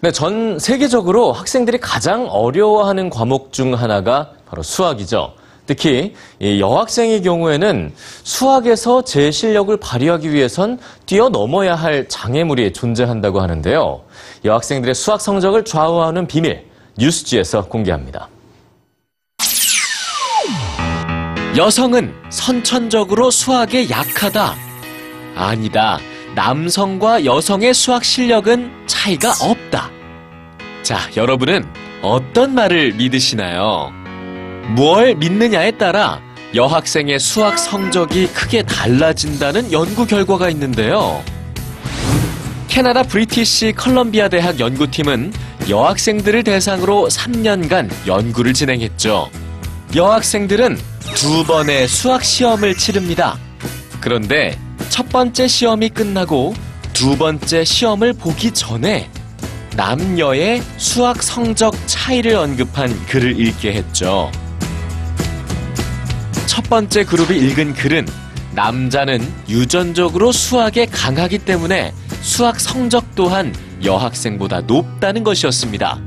네, 전 세계적으로 학생들이 가장 어려워하는 과목 중 하나가 바로 수학이죠. 특히 이 여학생의 경우에는 수학에서 제 실력을 발휘하기 위해선 뛰어넘어야 할 장애물이 존재한다고 하는데요. 여학생들의 수학 성적을 좌우하는 비밀, 뉴스지에서 공개합니다. 여성은 선천적으로 수학에 약하다. 아니다. 남성과 여성의 수학 실력은 차이가 없다. 자, 여러분은 어떤 말을 믿으시나요? 뭘 믿느냐에 따라 여학생의 수학 성적이 크게 달라진다는 연구 결과가 있는데요. 캐나다 브리티시 컬럼비아 대학 연구팀은 여학생들을 대상으로 3년간 연구를 진행했죠. 여학생들은 두 번의 수학 시험을 치릅니다. 그런데 첫 번째 시험이 끝나고 두 번째 시험을 보기 전에 남녀의 수학 성적 차이를 언급한 글을 읽게 했죠. 첫 번째 그룹이 읽은 글은 남자는 유전적으로 수학에 강하기 때문에 수학 성적 또한 여학생보다 높다는 것이었습니다.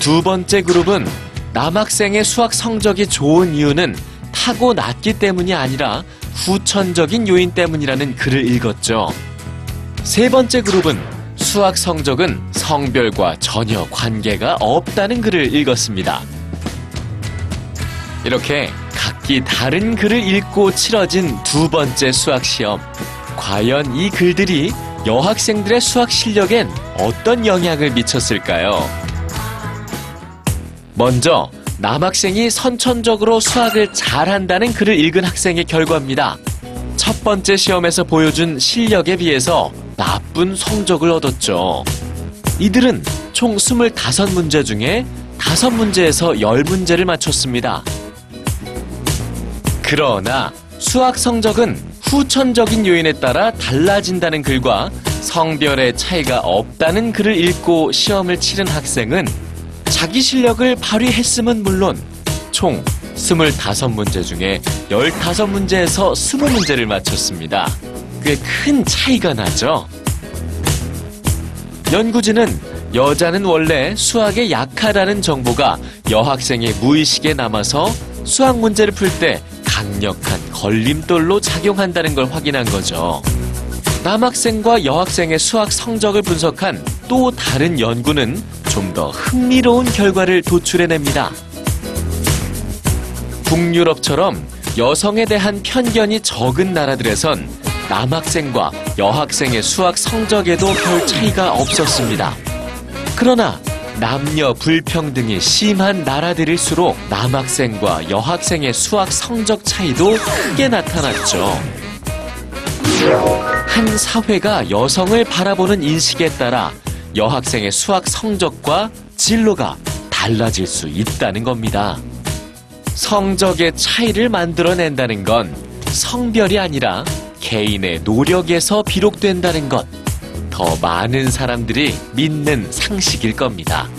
두 번째 그룹은 남학생의 수학 성적이 좋은 이유는 타고났기 때문이 아니라 후천적인 요인 때문이라는 글을 읽었죠. 세 번째 그룹은 수학 성적은 성별과 전혀 관계가 없다는 글을 읽었습니다. 이렇게 각기 다른 글을 읽고 치러진 두 번째 수학 시험. 과연 이 글들이 여학생들의 수학 실력엔 어떤 영향을 미쳤을까요? 먼저 남학생이 선천적으로 수학을 잘한다는 글을 읽은 학생의 결과입니다. 첫 번째 시험에서 보여준 실력에 비해서 나쁜 성적을 얻었죠. 이들은 총 25문제 중에 5문제에서 10문제를 맞췄습니다. 그러나 수학 성적은 후천적인 요인에 따라 달라진다는 글과 성별의 차이가 없다는 글을 읽고 시험을 치른 학생은 자기 실력을 발휘했음은 물론 총 25문제 중에 15문제에서 20문제를 맞췄습니다. 꽤 큰 차이가 나죠? 연구진은 여자는 원래 수학에 약하다는 정보가 여학생의 무의식에 남아서 수학 문제를 풀 때 강력한 걸림돌로 작용한다는 걸 확인한 거죠. 남학생과 여학생의 수학 성적을 분석한 또 다른 연구는 좀 더 흥미로운 결과를 도출해냅니다. 북유럽처럼 여성에 대한 편견이 적은 나라들에선 남학생과 여학생의 수학 성적에도 별 차이가 없었습니다. 그러나 남녀 불평등이 심한 나라들일수록 남학생과 여학생의 수학 성적 차이도 크게 나타났죠. 한 사회가 여성을 바라보는 인식에 따라 여학생의 수학 성적과 진로가 달라질 수 있다는 겁니다. 성적의 차이를 만들어낸다는 건 성별이 아니라 개인의 노력에서 비록된다는 것. 더 많은 사람들이 믿는 상식일 겁니다.